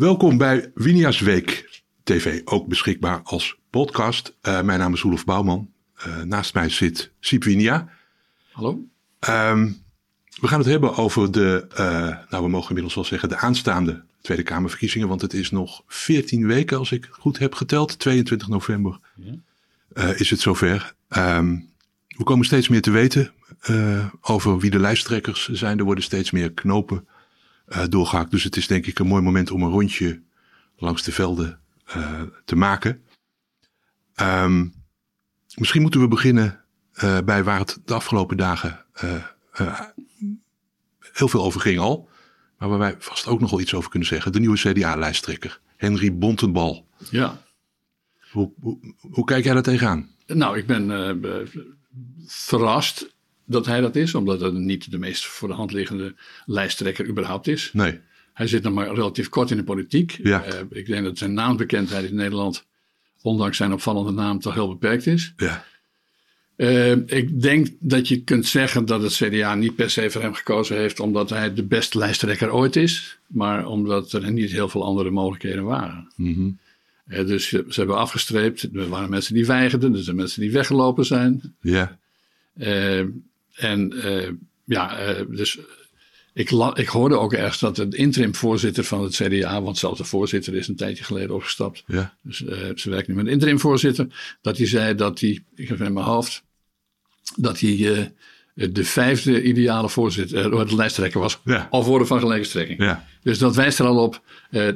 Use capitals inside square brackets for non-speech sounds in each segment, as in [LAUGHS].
Welkom bij Winia's Week TV, ook beschikbaar als podcast. Uh, mijn naam is Roelof Bouwman. Uh, naast mij zit Siep Winia. Hallo. Um, we gaan het hebben over de, uh, nou we mogen inmiddels wel zeggen, de aanstaande Tweede Kamerverkiezingen. Want het is nog 14 weken, als ik goed heb geteld. 22 november ja. is het zover. Um, we komen steeds meer te weten over wie de lijsttrekkers zijn. Er worden steeds meer knopen uh, doorgehakt. Dus het is denk ik een mooi moment om een rondje langs de velden uh, te maken. Um, misschien moeten we beginnen uh, bij waar het de afgelopen dagen heel veel over ging al. Maar waar wij vast ook nog wel iets over kunnen zeggen. De nieuwe CDA-lijsttrekker, Henry Bontenbal. Ja. Hoe, hoe, hoe, kijk jij daar tegenaan? Nou, ik ben verrast dat hij dat is, omdat het niet de meest voor de hand liggende lijsttrekker überhaupt is. Nee. Hij zit nog maar relatief kort in de politiek. Ja. Uh, ik denk dat zijn naambekendheid in Nederland, ondanks zijn opvallende naam, toch heel beperkt is. Ja. Uh, ik denk dat je kunt zeggen dat het CDA niet per se voor hem gekozen heeft omdat hij de beste lijsttrekker ooit is, maar omdat er niet heel veel andere mogelijkheden waren. Mm -hmm. uh, dus ze hebben afgestreept. Er waren mensen die weigerden, er zijn mensen die weggelopen zijn. Ja. En uh, ja, uh, dus ik, ik, hoorde ook ergens dat de interim voorzitter van het CDA, want zelfs de voorzitter is een tijdje geleden opgestapt. Ja. Dus uh, ze werkt nu met een interim voorzitter. Dat hij zei dat hij, ik heb in mijn hoofd, dat hij de vijfde ideale voorzitter, de lijsttrekker was. Ja. Al voor van gelijke strekking. Ja. Dus dat wijst er al op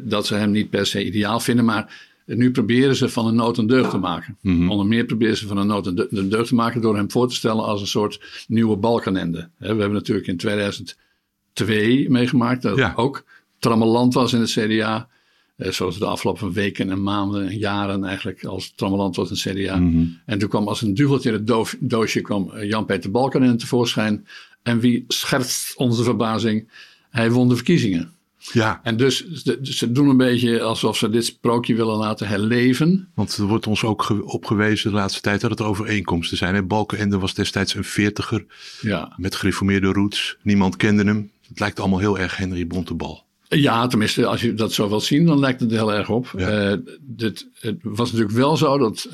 dat ze hem niet per se ideaal vinden. Maar nu proberen ze van een nood een deugd te maken. Mm -hmm. Onder meer proberen ze van een nood een deugd te maken door hem voor te stellen als een soort nieuwe Balkanende. We hebben natuurlijk in 2002 meegemaakt dat ja. het ook trammeland was in het CDA. Zoals de afgelopen weken en maanden en jaren eigenlijk als trammeland was in het CDA. Mm -hmm. En toen kwam als een duveltje in het doosje kwam Jan-Peter Balkanende tevoorschijn. En wie scherpt onze verbazing? Hij won de verkiezingen. Ja. En dus ze doen een beetje alsof ze dit sprookje willen laten herleven. Want er wordt ons ook op gewezen de laatste tijd dat het overeenkomsten zijn. Hè? Balkenende was destijds een veertiger ja. met gereformeerde roots. Niemand kende hem. Het lijkt allemaal heel erg Henry Bontebal. Ja, tenminste, als je dat zo wilt zien, dan lijkt het heel erg op. Ja. Uh, dit, het was natuurlijk wel zo dat,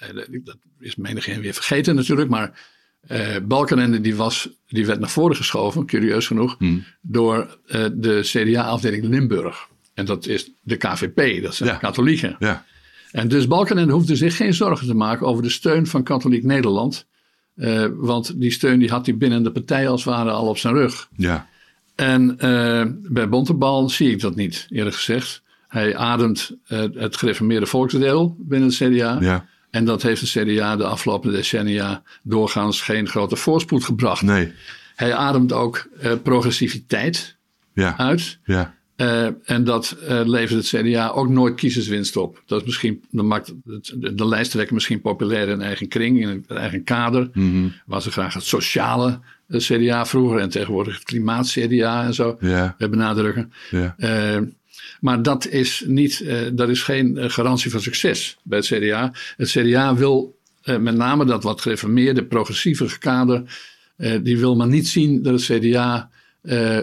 uh, dat is menigeen weer vergeten natuurlijk, maar uh, Balkenende die, was, die werd naar voren geschoven, curieus genoeg, hmm. door uh, de CDA-afdeling Limburg. En dat is de KVP, dat zijn Ja. katholieken. Ja. En dus Balkenende hoefde zich geen zorgen te maken over de steun van katholiek Nederland. Uh, want die steun die had hij binnen de partij als het ware al op zijn rug. Ja. En bij Bontebal zie ik dat niet, eerlijk gezegd. Hij ademt het gereformeerde volksdeel binnen het CDA. Ja. En dat heeft het CDA de afgelopen decennia doorgaans geen grote voorspoed gebracht. Nee. Hij ademt ook uh, progressiviteit Ja. uit. Ja. Uh, en dat uh, levert het CDA ook nooit kiezerswinst op. Dat is misschien, dat maakt het, de, de lijsttrekker misschien populair in eigen kring, in een eigen kader. Mhm. Waar ze graag het sociale CDA vroeger en tegenwoordig het klimaat-CDA en zo Ja. benadrukken. Ja. Maar dat is, niet, uh, dat is geen uh, garantie van succes bij het CDA. Het CDA wil uh, met name dat wat gereformeerde, progressieve kader. die wil maar niet zien dat het CDA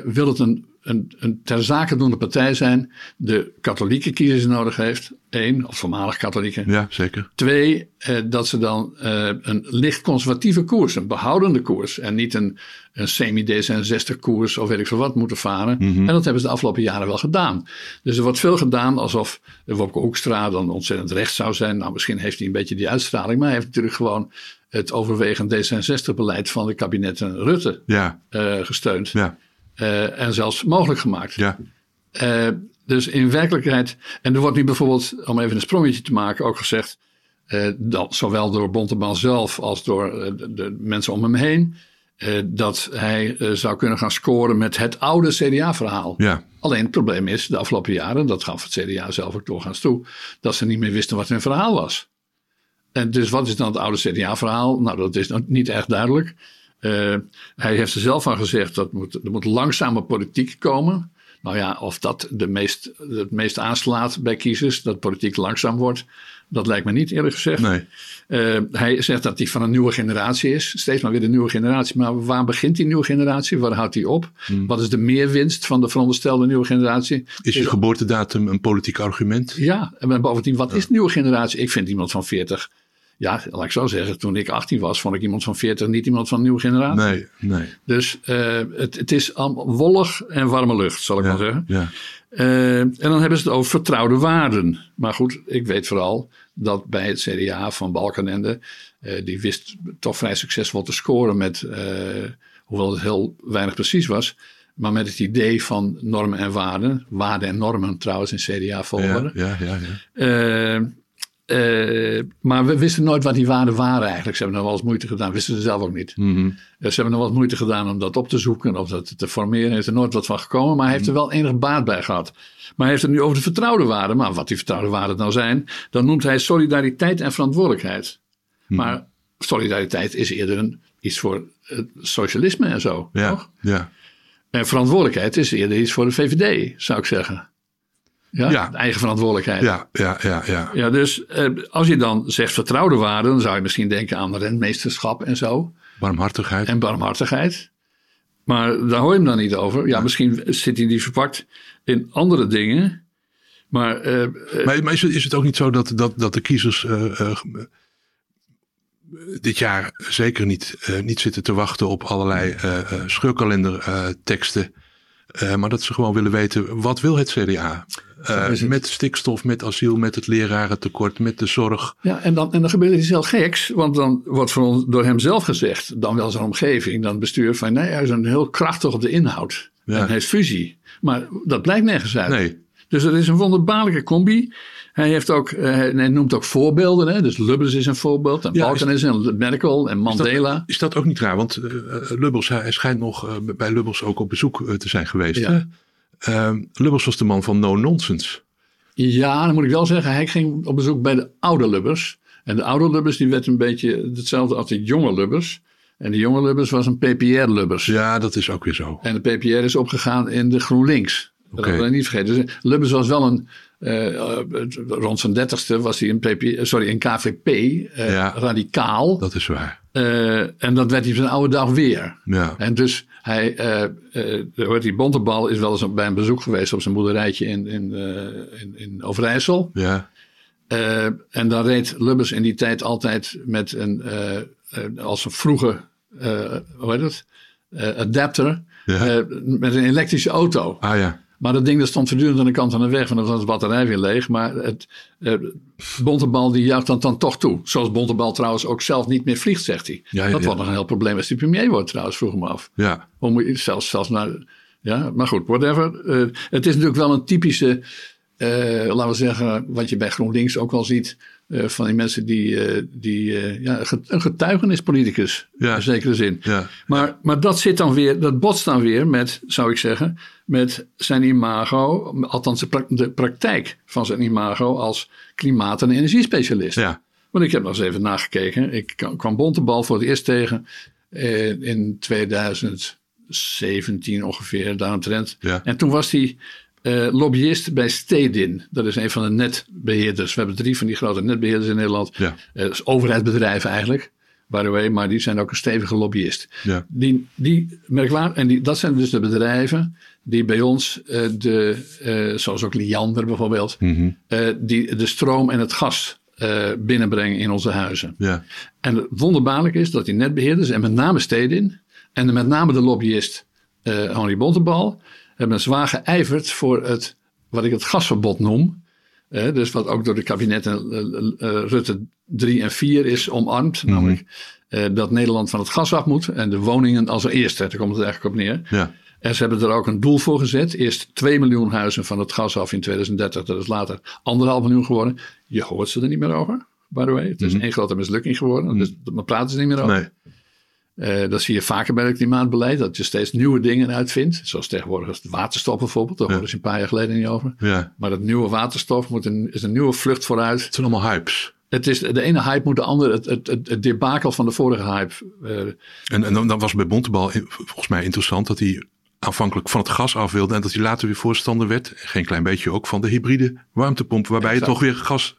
wil het een, een, een ter zake doende partij zijn. De katholieke kiezers nodig heeft. Eén, of voormalig katholieken. Ja, zeker. Twee, dat ze dan een licht conservatieve koers, een behoudende koers. En niet een, een semi-D66 koers of weet ik veel wat moeten varen. Mhm. En dat hebben ze de afgelopen jaren wel gedaan. Dus er wordt veel gedaan alsof Wopke Hoekstra dan ontzettend recht zou zijn. Nou, misschien heeft hij een beetje die uitstraling. Maar hij heeft natuurlijk gewoon het overwegend D66-beleid van de kabinetten Rutte Ja. uh, gesteund. Ja. Uh, en zelfs mogelijk gemaakt. Ja. Uh, dus in werkelijkheid, en er wordt nu bijvoorbeeld, om even een sprongetje te maken, ook gezegd, uh, dat zowel door Bontebal zelf als door de, de, mensen om hem heen, dat hij zou kunnen gaan scoren met het oude CDA-verhaal. Ja. Alleen het probleem is, de afgelopen jaren, dat gaf het CDA zelf ook doorgaans toe, dat ze niet meer wisten wat hun verhaal was. En dus wat is dan het oude CDA-verhaal? Nou, dat is niet echt duidelijk. Uh, hij heeft er zelf van gezegd dat moet, er moet langzame politiek komen. Nou ja, of dat de meest, het meest aanslaat bij kiezers, dat politiek langzaam wordt, dat lijkt me niet eerlijk gezegd. Nee. Uh, hij zegt dat hij van een nieuwe generatie is. Steeds maar weer de nieuwe generatie. Maar waar begint die nieuwe generatie? Waar houdt hij op? Hmm. Wat is de meerwinst van de veronderstelde nieuwe generatie? Is je geboortedatum een politiek argument? Ja, en bovendien, wat is nieuwe generatie? Ik vind iemand van 40 ja, laat ik zo zeggen, toen ik 18 was, vond ik iemand van 40 niet iemand van een nieuwe generatie. Nee, nee. Dus uh, het, het is wollig en warme lucht, zal ik ja, maar zeggen. Ja. Uh, en dan hebben ze het over vertrouwde waarden. Maar goed, ik weet vooral dat bij het CDA van Balkenende, uh, die wist toch vrij succesvol te scoren met, hoewel het heel weinig precies was, maar met het idee van normen en waarden. Waarden en normen trouwens in CDA volgen. Ja, ja, ja. ja. Uh, maar we wisten nooit wat die waarden waren eigenlijk. Ze hebben nog wel eens moeite gedaan. Wisten ze zelf ook niet. Mm -hmm. Ze hebben nog wel eens moeite gedaan om dat op te zoeken. Of dat te formeren. Er is er nooit wat van gekomen. Maar hij heeft er wel enig baat bij gehad. Maar hij heeft het nu over de vertrouwde waarden. Maar wat die vertrouwde waarden nou zijn. Dan noemt hij solidariteit en verantwoordelijkheid. Mhm. Maar solidariteit is eerder een, iets voor het socialisme en zo. Ja, toch? ja. En verantwoordelijkheid is eerder iets voor de VVD, zou ik zeggen. Ja, eigen verantwoordelijkheid. Ja, ja, ja, ja. Ja, dus eh, als je dan zegt vertrouwde waarden, dan zou je misschien denken aan rentmeesterschap en zo. Barmhartigheid. En barmhartigheid. Maar daar hoor je hem dan niet over. Ja, misschien zit hij die verpakt in andere dingen. Maar, eh, eh, Maar, maar is, het, is het ook niet zo dat, dat, dat de kiezers eh, dit jaar zeker niet, niet zitten te wachten op allerlei uh, scheurkalenderteksten. Uh, maar dat ze gewoon willen weten, wat wil het CDA? Uh, het. met stikstof, met asiel, met het lerarentekort, met de zorg. ja, en dan, en dan gebeurt er iets heel geks. Want dan wordt voor ons, door hem zelf gezegd, dan wel zijn omgeving, dan het bestuur van nee, hij is een heel krachtig op de inhoud. Ja. En hij is fusie. Maar dat blijkt nergens uit. Nee, Dus dat is een wonderbaarlijke combi. Hij, heeft ook, eh, hij noemt ook voorbeelden. Hè? Dus Lubbers is een voorbeeld. En Ja, Balken is en Merkel en is dat, Mandela. is dat ook niet raar? Want uh, Lubbers, hij schijnt nog uh, bij Lubbers ook op bezoek te zijn geweest. Ja. Hè? Uh, Lubbers was de man van no nonsense. Ja, dan moet ik wel zeggen, hij ging op bezoek bij de oude Lubbers. En de oude Lubbers die werd een beetje hetzelfde als de jonge Lubbers. En de jonge Lubbers was een PPR-Lubbers. Ja, dat is ook weer zo. En de PPR is opgegaan in de GroenLinks. Dat okay. we niet vergeten. Dus Lubbers was wel een, uh, rond zijn dertigste was hij een, PP, sorry, een KVP, uh, Ja. radicaal. Dat is waar. Uh, en dat werd hij op zijn oude dag weer. Ja. En dus hij, uh, die Bontebal is wel eens bij een bezoek geweest op zijn boerderijtje in, in, in, in Overijssel. Ja. En dan reed Lubbers in die tijd altijd met een, als een vroege, hoe heet het, adapter, Ja. met een elektrische auto. Ah ja. Maar dat ding dat stond voortdurend aan de kant van de weg, want dan was de batterij weer leeg. Maar het, Bontebal die juicht dan, dan toch toe. Zoals Bontebal trouwens ook zelf niet meer vliegt, zegt hij. Ja, ja, dat ja. wordt nog een heel probleem als hij premier wordt trouwens, vroeg me af. Ja. Je zelfs, zelfs naar, ja, maar goed, whatever. Uh, het is natuurlijk wel een typische, uh, laten we zeggen, wat je bij GroenLinks ook wel ziet. Uh, van die mensen die, die ja, een getuigenispoliticus Ja. in zekere zin. Ja. Maar, maar dat zit dan weer, dat botst dan weer met, zou ik zeggen, met zijn imago, althans de, pra de praktijk van zijn imago als klimaat- en energiespecialist. Ja. Want ik heb nog eens even nagekeken. Ik kwam Bontebal voor het eerst tegen eh, in 2017 ongeveer, daaromtrent. Ja. En toen was hij uh, lobbyist bij Stedin. Dat is een van de netbeheerders. We hebben drie van die grote netbeheerders in Nederland. Ja. Uh, overheidsbedrijven eigenlijk. By the way, maar die zijn ook een stevige lobbyist. Ja. Die, die merkwaardig, en die, dat zijn dus de bedrijven die bij ons, uh, de, zoals ook Liander bijvoorbeeld, mm -hmm. die de stroom en het gas binnenbrengen in onze huizen. Ja. En het wonderbaarlijk is dat die netbeheerders, en met name Stedin, en met name de lobbyist Henri Bontebal, hebben zwaar geijverd voor het, wat ik het gasverbod noem. Uh, dus wat ook door de kabinetten Rutte 3 en 4 is omarmd. Mhm. Mm -hmm. Namelijk dat Nederland van het gas af moet en de woningen als eerste. Daar komt het eigenlijk op neer. Ja. En ze hebben er ook een doel voor gezet. Eerst 2 miljoen huizen van het gas af in 2030. Dat is later anderhalf miljoen geworden. Je hoort ze er niet meer over, by the way. Het is Mhm. één grote mislukking geworden. Dus daar praten ze niet meer over. Nee. Uh, dat zie je vaker bij het klimaatbeleid. Dat je steeds nieuwe dingen uitvindt. Zoals tegenwoordig het waterstof bijvoorbeeld. Daar Ja. hoorden ze een paar jaar geleden niet over. Ja. Maar dat nieuwe waterstof moet een, is een nieuwe vlucht vooruit. Het zijn allemaal hypes. Het is, de ene hype moet de andere, het, het, het, het debakel van de vorige hype. Uh, En, en dan, dan was bij Bontebal volgens mij interessant dat hij aanvankelijk van het gas af wilde. En dat hij later weer voorstander werd, geen klein beetje ook, van de hybride warmtepomp. Waarbij je toch weer gas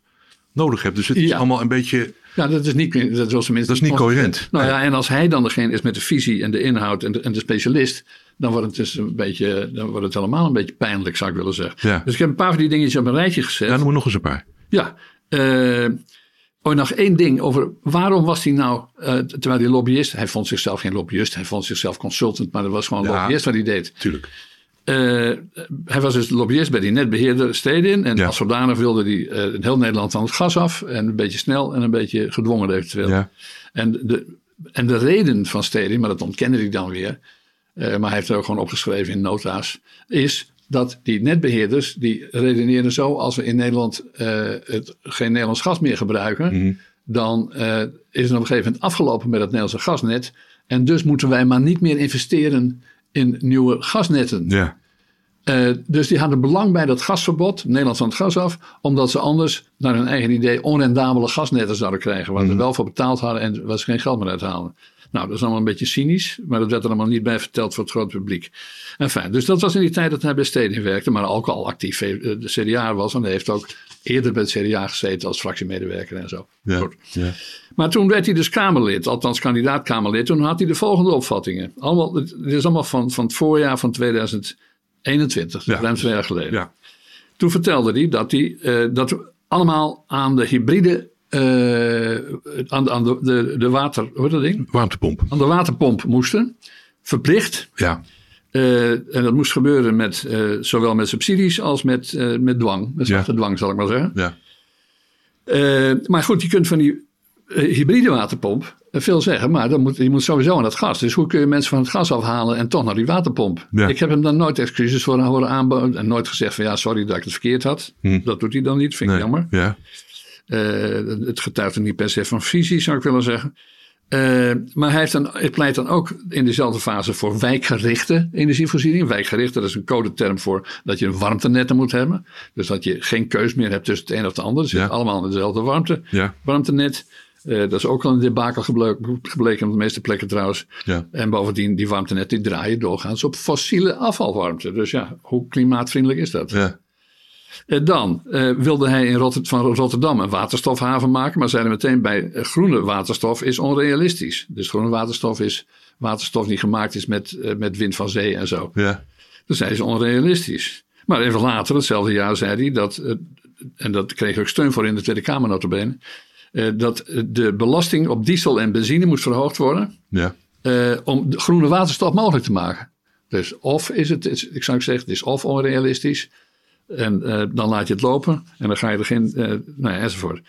nodig hebt. Dus het is allemaal een beetje... Ja, dat is niet, dat was dat is niet coherent. Nou ja, en als hij dan degene is met de visie en de inhoud en de, en de specialist, dan wordt het dus een beetje, dan wordt het helemaal een beetje pijnlijk, zou ik willen zeggen. Ja. Dus ik heb een paar van die dingetjes op een rijtje gezet. Ja, noem nog eens een paar. Ja. Uh, oh, nog één ding over waarom was hij nou, uh, terwijl hij lobbyist, hij vond zichzelf geen lobbyist, hij vond zichzelf consultant, maar dat was gewoon ja, lobbyist wat hij deed. Tuurlijk. Uh, hij was dus lobbyist bij die netbeheerder Stedin. En ja. als zodanig wilde hij uh, heel Nederland van het gas af. En een beetje snel en een beetje gedwongen eventueel. Ja. En, de, en de reden van Stedin, maar dat ontkende hij dan weer. Uh, maar hij heeft het ook gewoon opgeschreven in nota's. Is dat die netbeheerders, die redeneren zo. Als we in Nederland het, geen Nederlands gas meer gebruiken. Mm -hmm. Dan is het op een gegeven moment afgelopen met het Nederlandse gasnet. En dus moeten wij maar niet meer investeren in nieuwe gasnetten. Ja. Uh, dus die hadden belang bij dat gasverbod, Nederland van het gas af, omdat ze anders naar hun eigen idee onrendabele gasnetten zouden krijgen, waar ze wel voor betaald hadden en waar ze geen geld meer uithalen. Nou, dat is allemaal een beetje cynisch, maar dat werd er allemaal niet bij verteld voor het grote publiek. Enfin, dus dat was in die tijd dat hij bij Steding werkte, maar ook al actief eh, de CDA was. En hij heeft ook eerder bij het CDA gezeten als fractiemedewerker en zo. Ja. Maar toen werd hij dus Kamerlid, althans kandidaat-Kamerlid. Toen had hij de volgende opvattingen. Allemaal, dit is allemaal van, van het voorjaar van 2021, Ja. ruim twee jaar geleden. Ja. Toen vertelde hij dat, hij, eh, dat we allemaal aan de hybride, eh, aan, de, aan de, de, de water, hoe dat ding? Warmtepomp. Aan de waterpomp moesten. Verplicht. Ja. Eh, en dat moest gebeuren met, eh, zowel met subsidies als met, eh, met dwang. Met Ja. zachte dwang, zal ik maar zeggen. Ja. Maar goed, je kunt van die hybride waterpomp veel zeggen, maar dan moet, je moet sowieso aan het gas. Dus hoe kun je mensen van het gas afhalen en toch naar die waterpomp? Ja. Ik heb hem dan nooit excuses voor horen aanboden en nooit gezegd van ja, sorry dat ik het verkeerd had. Hm. Dat doet hij dan niet, vind ik jammer. Ja. Het getuigt er niet per se van visie, zou ik willen zeggen. Eh, maar hij, heeft dan, hij pleit dan ook in dezelfde fase voor wijkgerichte energievoorziening. Wijkgericht, dat is een codeterm voor dat je een warmtenetten moet hebben. Dus dat je geen keus meer hebt tussen het een of het ander. Ze Ja. zitten allemaal in dezelfde warmte, Ja. warmtenet. Eh, dat is ook al een debakel gebleken, gebleken op de meeste plekken trouwens. Ja. En bovendien, die warmtenetten die draaien doorgaans op fossiele afvalwarmte. Dus ja, hoe klimaatvriendelijk is dat? Ja. Eh, Dan eh, wilde hij in Rotter- van Rotterdam een waterstofhaven maken, maar zeiden meteen bij groene waterstof is onrealistisch. Dus groene waterstof is waterstof die gemaakt is met, eh, met wind van zee en zo. Ja. Dus hij is onrealistisch. Maar even later, hetzelfde jaar, zei hij dat, en dat kreeg ook steun voor in de Tweede Kamer notabene, dat de belasting op diesel en benzine moest verhoogd worden Ja. om groene waterstof mogelijk te maken. Dus of is het, ik zou zeggen, het is of onrealistisch. En eh, dan laat je het lopen en dan ga je er geen, eh, nou ja, enzovoort.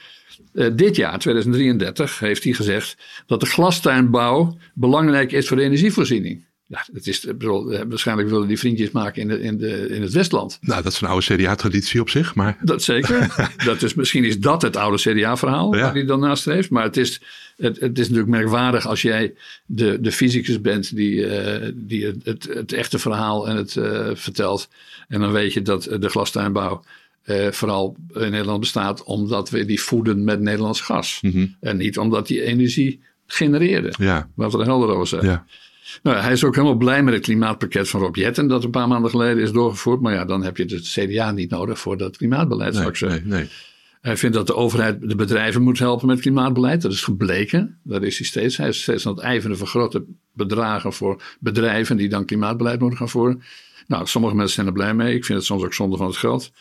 Eh, dit jaar, 2033, heeft hij gezegd dat de glastuinbouw belangrijk is voor de energievoorziening. Ja, het is, bedoel, waarschijnlijk willen die vriendjes maken in, de, in, de, in het Westland. Nou, dat is een oude CDA-traditie op zich, maar Dat zeker. [LAUGHS] dat is, misschien is dat het oude CDA-verhaal Ja. waar hij dan naast heeft. Maar het is, het, het is natuurlijk merkwaardig als jij de, de fysicus bent die, die het, het, het echte verhaal en het vertelt. En dan weet je dat de glastuinbouw eh, vooral in Nederland bestaat omdat we die voeden met Nederlands gas. En niet omdat die energie genereerde. ja. Laten we er helder over zijn. Ja. Nou, hij is ook helemaal blij met het klimaatpakket van Rob Jetten dat een paar maanden geleden is doorgevoerd. Maar ja, dan heb je het CDA niet nodig voor dat klimaatbeleid, zou Nee, ik zeggen. nee, nee. Hij vindt dat de overheid de bedrijven moet helpen met klimaatbeleid. Dat is gebleken. Dat is hij steeds. Hij is steeds aan het ijveren voor grote bedragen voor bedrijven die dan klimaatbeleid moeten gaan voeren. Nou, sommige mensen zijn er blij mee. Ik vind het soms ook zonde van het geld.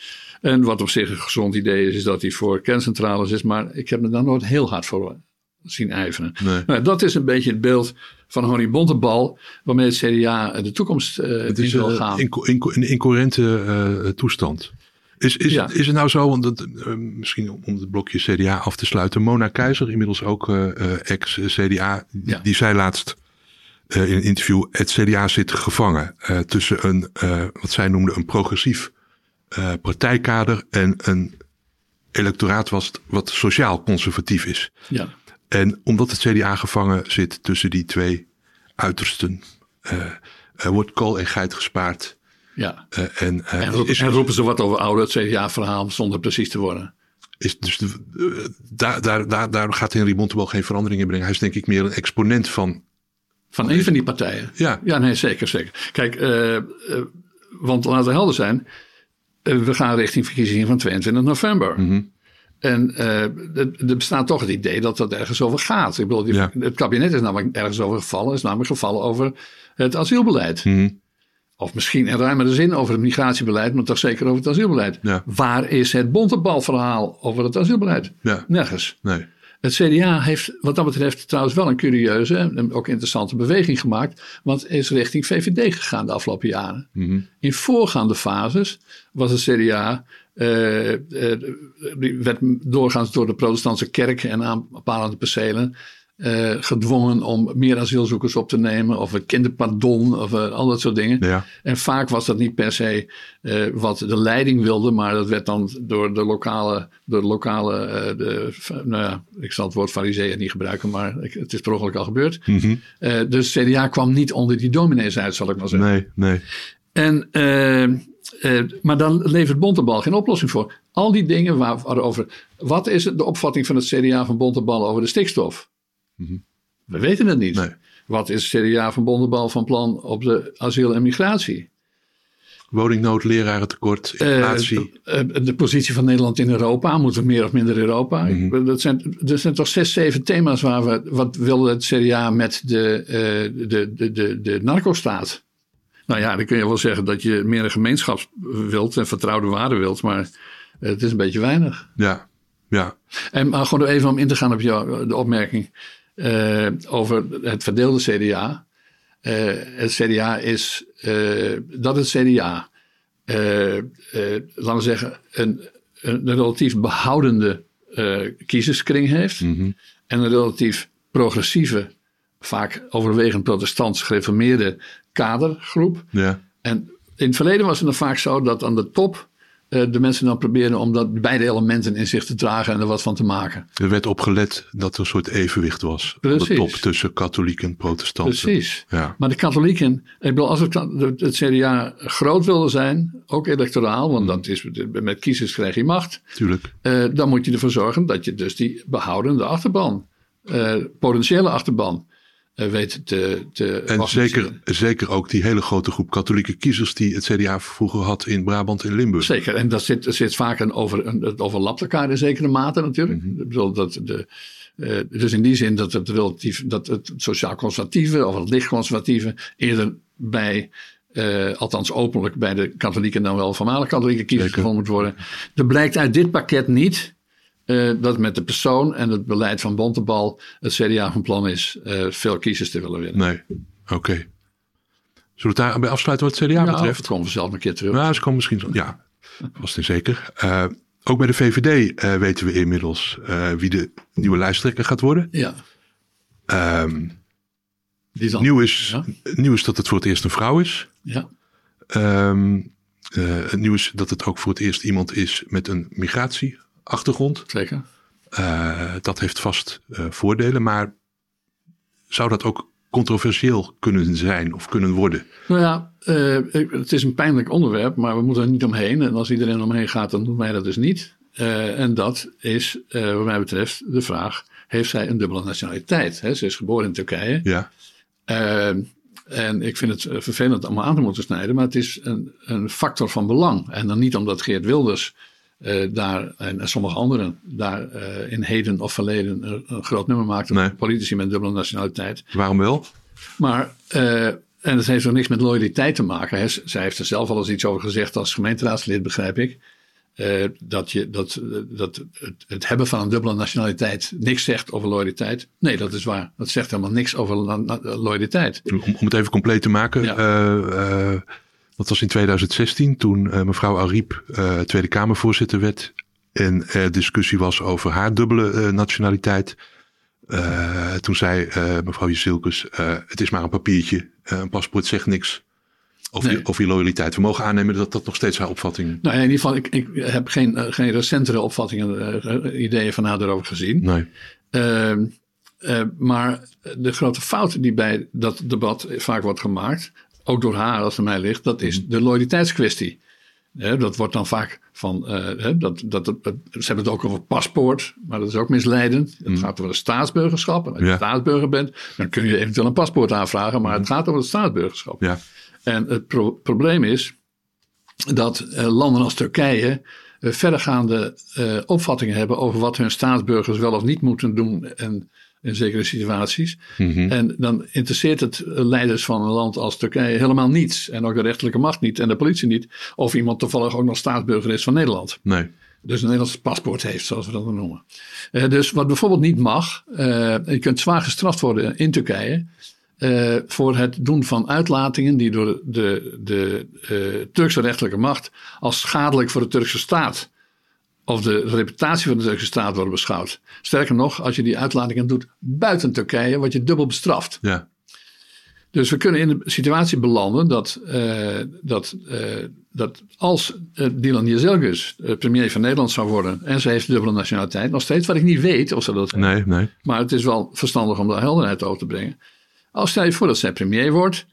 En wat op zich een gezond idee is, is dat hij voor kerncentrales is. Maar ik heb me daar nooit heel hard voor zien ijveren. Nee. Nou, dat is een beetje het beeld van Honey Bontebal, waarmee het CDA de toekomst Het in is wil eh, gaan. inco- inco- een incoherente eh, toestand. Is, is, Ja. is het nou zo, want dat, misschien om het blokje CDA af te sluiten. Mona Keizer, inmiddels ook ex-CDA, die, die zei laatst eh, in een interview: het CDA zit gevangen eh, tussen een, eh, wat zij noemde, een progressief partijkader en een electoraat wat, wat sociaal conservatief is. Ja. En omdat het CDA gevangen zit tussen die twee uitersten, wordt kool en geit gespaard. Ja. En, En, roep- is, en roepen ze wat over oude het CDA-verhaal zonder precies te worden. is dus de, daar, daar, daar, daar gaat Henry Bontebal geen verandering in brengen. Hij is denk ik meer een exponent van, Van een van die partijen. Ja. Ja, nee, zeker, zeker. Kijk, eh, eh, want laten we helder zijn. eh, we gaan richting verkiezingen van 22 november. Mhm. En er bestaat toch het idee dat dat ergens over gaat. Ik bedoel, die- Ja. het kabinet is namelijk ergens over gevallen. is namelijk gevallen over het asielbeleid. Mhm. Of misschien in ruimere zin over het migratiebeleid, maar toch zeker over het asielbeleid. Ja. Waar is het bontebalverhaal over het asielbeleid? Ja. Nergens. Nee. Het CDA heeft wat dat betreft trouwens wel een curieuze en ook interessante beweging gemaakt. Want is richting VVD gegaan de afgelopen jaren. Mhm. In voorgaande fases was het CDA. eh, eh, die werd doorgaans door de protestantse kerk en aanpalende percelen. Eh, gedwongen om meer asielzoekers op te nemen. Of een kinderpardon. Of eh, al dat soort dingen. Ja. En vaak was dat niet per se eh, wat de leiding wilde, maar dat werd dan door de lokale, door de lokale de, nou ja, ik zal het woord fariseeën niet gebruiken, maar ik- het is per ongeluk al gebeurd. Eh, dus CDA kwam niet onder die dominees uit, zal ik maar zeggen. Nee, nee. En, maar dan levert Bontebal geen oplossing voor. Al die dingen waar, waarover. Wat is het, de opvatting van het CDA van Bontebal over de stikstof? We weten het niet. Nee. Wat is het CDA van Bontebal van plan op de asiel en migratie? Woningnood, lerarentekort, inflatie. Eh, eh, de positie van Nederland in Europa. Moeten we meer of minder Europa? Mhm. dat, zijn, dat zijn toch zes, zeven thema's waar we. Wat wilde het CDA met de, eh, de, de, de, de narcostaat? Nou ja, dan kun je wel zeggen dat je meer een gemeenschap wilt en vertrouwde waarden wilt. Maar het is een beetje weinig. ja. Ja. En maar gewoon even om in te gaan op jou, de opmerking eh, over het verdeelde CDA. Eh, het CDA is eh, dat het CDA, laten we zeggen, een, een relatief behoudende eh, kiezerskring heeft. Mhm. En een relatief progressieve, vaak overwegend protestants gereformeerde kadergroep. Ja. En in het verleden was het nog vaak zo dat aan de top de mensen dan probeerden om dat beide elementen in zich te dragen en er wat van te maken. Er werd op gelet dat er een soort evenwicht was. Op de Precies. top tussen katholiek en protestanten. Precies. Ja. Maar de katholieken, ik bedoel, als het, het CDA groot wilde zijn, ook electoraal, want dat is, met kiezers krijg je macht, Tuurlijk. eh, dan moet je ervoor zorgen dat je dus die behoudende achterban, eh, potentiële achterban, eh, weet te, te En zeker, zeker ook die hele grote groep katholieke kiezers die het CDA vroeger had in Brabant en Limburg. Zeker, en dat zit, zit vaak een over, een, het overlapt elkaar in zekere mate natuurlijk. Mhm. Ik bedoel, dat de, eh, dus in die zin dat het relatief, dat het sociaal-conservatieve of het licht-conservatieve eerder bij, eh, althans openlijk bij de katholieken dan wel voormalig katholieke kiezers gevonden moet worden. Er blijkt uit dit pakket niet eh, dat met de persoon en het beleid van Bontebal het CDA van plan is eh, veel kiezers te willen winnen. Nee, oké. Zullen we het daarbij afsluiten wat het CDA Ja, betreft? dat komen we zelf een keer terug. Nou, ze komen misschien zo. Ja, vast en zeker. Eh, ook bij de VVD weten we inmiddels wie de nieuwe lijsttrekker gaat worden. Ja, Ehm, die dan. nieuw, is, Ja. nieuw is dat het voor het eerst een vrouw is. Ja, eh, het nieuw is dat het ook voor het eerst iemand is met een migratieachtergrond. zeker. Eh, dat heeft vast eh, voordelen, maar zou dat ook controversieel kunnen zijn of kunnen worden? Nou ja, eh, het is een pijnlijk onderwerp, maar we moeten er niet omheen. En als iedereen omheen gaat, dan doen wij dat dus niet. En dat is, wat mij betreft, de vraag: heeft zij een dubbele nationaliteit? Ze is geboren in Turkije. Ja, en ik vind het vervelend om aan te moeten snijden, maar het is een, een factor van belang. En dan niet omdat Geert Wilders eh, daar en, sommige anderen daar eh, in heden of verleden een, een groot nummer maakten. Nee. Politici met dubbele nationaliteit. waarom wel? Maar, eh, en het heeft ook niks met loyaliteit te maken. Hè. Zij heeft er zelf al eens iets over gezegd als gemeenteraadslid, begrijp ik. Dat je, dat, dat het, het hebben van een dubbele nationaliteit niks zegt over loyaliteit. Nee, dat is waar. Dat zegt helemaal niks over loyaliteit. Om, om het even compleet te maken. Ja. Dat was in 2016 toen eh, mevrouw Ariep eh, Tweede Kamervoorzitter werd. En er discussie was over haar dubbele eh, nationaliteit. Toen zei mevrouw Jezilkus, eh het is maar een papiertje. Een paspoort zegt niks over, Nee. je, over je loyaliteit. We mogen aannemen dat dat nog steeds haar opvatting Nou, ja, in ieder geval, ik, ik heb geen, geen recentere opvattingen, ideeën van haar erover gezien. Nee. Ehm, eh, maar de grote fout die bij dat debat vaak wordt gemaakt, ook door haar als het aan mij ligt, dat is de loyaliteitskwestie. Dat wordt dan vaak van, eh, dat, dat, dat, ze hebben het ook over paspoort, maar dat is ook misleidend. Het gaat over een staatsburgerschap. En als je Ja. staatsburger bent, dan kun je eventueel een paspoort aanvragen, maar het gaat over het staatsburgerschap. Ja. En het pro- probleem is dat eh, landen als Turkije eh, verdergaande eh, opvattingen hebben over wat hun staatsburgers wel of niet moeten doen en in zekere situaties. Mhm. En dan interesseert het eh, leiders van een land als Turkije helemaal niets. En ook de rechterlijke macht niet en de politie niet. Of iemand toevallig ook nog staatsburger is van Nederland. Nee. Dus een Nederlands paspoort heeft, zoals we dat noemen. Eh, dus wat bijvoorbeeld niet mag, eh, je kunt zwaar gestraft worden in Turkije. voor het doen van uitlatingen die door de, de Turkse rechterlijke macht als schadelijk voor de Turkse staat of de reputatie van de Turkse staat worden beschouwd. Sterker nog, als je die uitlatingen doet buiten Turkije, word je dubbel bestraft. Ja. Dus we kunnen in de situatie belanden dat, eh, dat, eh, dat als uh, Dylan Jezelgus premier van Nederland zou worden en ze heeft dubbele nationaliteit, nog steeds, wat ik niet weet of ze dat Nee, nee. maar het is wel verstandig om daar helderheid over te brengen. Als stel je voor dat zij premier wordt,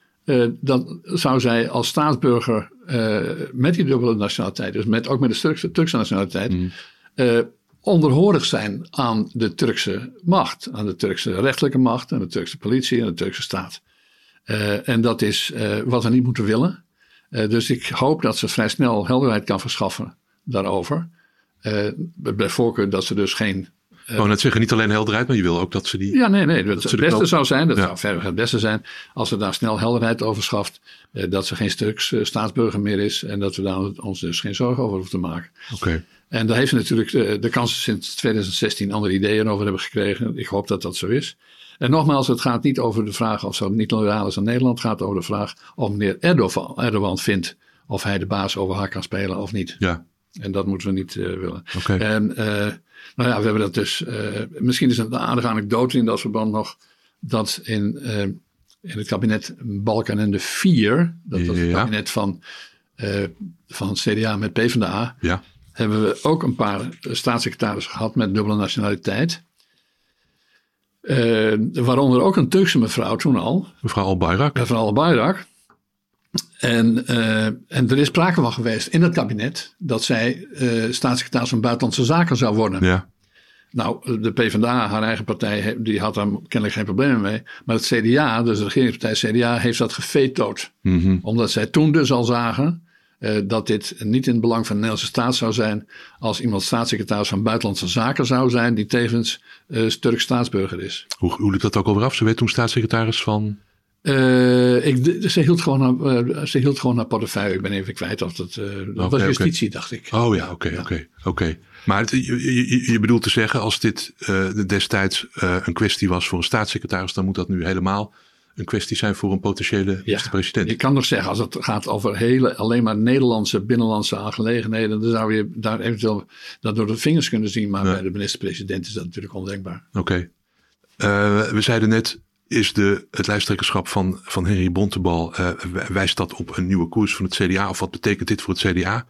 dan zou zij als staatsburger uh, met die dubbele nationaliteit, dus met, ook met de Turkse, Turkse nationaliteit, mm. uh, onderhorig zijn aan de Turkse macht, aan de Turkse rechtelijke macht, aan de Turkse politie en de Turkse staat. Uh, en dat is wat we niet moeten willen. Dus ik hoop dat ze vrij snel helderheid kan verschaffen daarover. bij voorkeur dat ze dus geen. Ik wou net zeggen, niet alleen helderheid, maar je wil ook dat ze die. Ja, nee, nee. Dat, dat het beste zou zijn, dat Ja. zou verder het beste zijn, als ze daar snel helderheid over schaft. dat ze geen stuks staatsburger meer is en dat we daar ons dus geen zorgen over hoeven te maken. Oké. En daar heeft ze natuurlijk de, de kansen sinds 2016 andere ideeën over hebben gekregen. Ik hoop dat dat zo is. En nogmaals, het gaat niet over de vraag of ze niet loyaal is aan Nederland. Het gaat over de vraag of meneer Erdogan, Erdogan vindt of hij de baas over haar kan spelen of niet. Ja. En dat moeten we niet uh, willen. En uh, nou ja, we hebben dat dus. Uh, misschien is het een aardige anekdote in dat verband nog. Dat in, in het kabinet Balkan en de Vier, dat was het Ja. kabinet van, van CDA met PvdA, Ja. hebben we ook een paar staatssecretarissen gehad met dubbele nationaliteit. Uh, waaronder ook een Turkse mevrouw toen al, Mevrouw Al-Bayrak. mevrouw Al-Bayrak. En, uh, en er is sprake van geweest in het kabinet dat zij uh, staatssecretaris van Buitenlandse Zaken zou worden. Ja. Nou, de PvdA, haar eigen partij, die had daar kennelijk geen problemen mee. Maar het CDA, dus de regeringspartij CDA, heeft dat gefetoed. Mm -hmm. Omdat zij toen dus al zagen uh, dat dit niet in het belang van de Nederlandse staat zou zijn. als iemand staatssecretaris van Buitenlandse Zaken zou zijn, die tevens uh, Turks staatsburger is. Hoe, hoe liep dat ook alweer af? Ze werd toen staatssecretaris van. Uh, ik, ze, hield gewoon naar, uh, ze hield gewoon naar portefeuille. Ik ben even kwijt of dat. Uh, dat okay, was justitie, okay. dacht ik. Oh ja, oké, oké, oké. Maar het, je, je, je, bedoelt te zeggen, als dit destijds een kwestie was voor een staatssecretaris, dan moet dat nu helemaal een kwestie zijn voor een potentiële ja, president. Ik kan nog zeggen, als het gaat over hele, alleen maar Nederlandse, binnenlandse aangelegenheden, dan zou je daar eventueel dat door de vingers kunnen zien. Maar ja. bij de minister-president is dat natuurlijk ondenkbaar. Oké. Okay. we zeiden net, is de, het lijsttrekkerschap van, van Henry Bontebal, uh, wijst dat op een nieuwe koers van het CDA? Of wat betekent dit voor het CDA?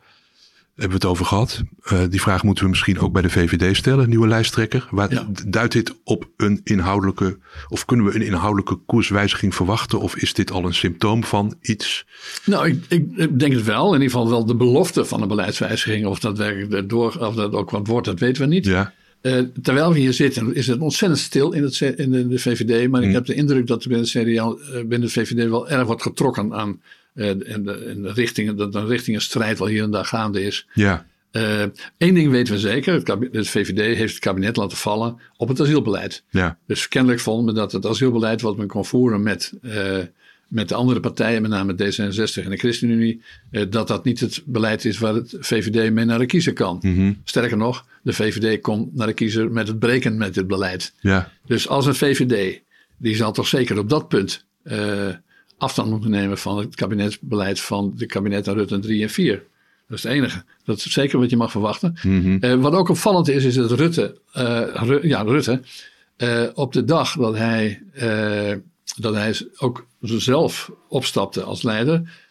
Hebben we het over gehad. Uh, die vraag moeten we misschien ook bij de VVD stellen, nieuwe lijsttrekker. Waar, ja. Duidt dit op een inhoudelijke, of kunnen we een inhoudelijke koerswijziging verwachten? Of is dit al een symptoom van iets? Nou, ik, ik, denk het wel. In ieder geval wel de belofte van een beleidswijziging. Of dat werkelijk door, of dat ook wat wordt, dat weten we niet. Ja. Uh, terwijl we hier zitten, is het ontzettend stil in, het, in de, de VVD. Maar mm. ik heb de indruk dat er binnen, het CDA, uh, binnen de VVD wel erg wordt getrokken aan uh, in de, in de richting, dat een richting een strijd wel hier en daar gaande is. Ja. Eén ding weten we zeker, het, VVD heeft het kabinet laten vallen op het asielbeleid. Ja. Dus kennelijk vonden we dat het asielbeleid wat men kon voeren met, met de andere partijen, met name D66 en de ChristenUnie, dat dat niet het beleid is waar het VVD mee naar de kiezer kan. Mm -hmm. Sterker nog, de VVD komt naar de kiezer met het breken met dit beleid. Ja. Dus als een VVD, die zal toch zeker op dat punt uh, afstand moeten nemen van het kabinetsbeleid van de kabinetten Rutte 3 en 4. Dat is het enige. Dat is zeker wat je mag verwachten. Mm -hmm. uh, wat ook opvallend is, is dat Rutte, uh, Ru ja, Rutte op de dag dat hij, dat hij ook zelf opstapte als leider,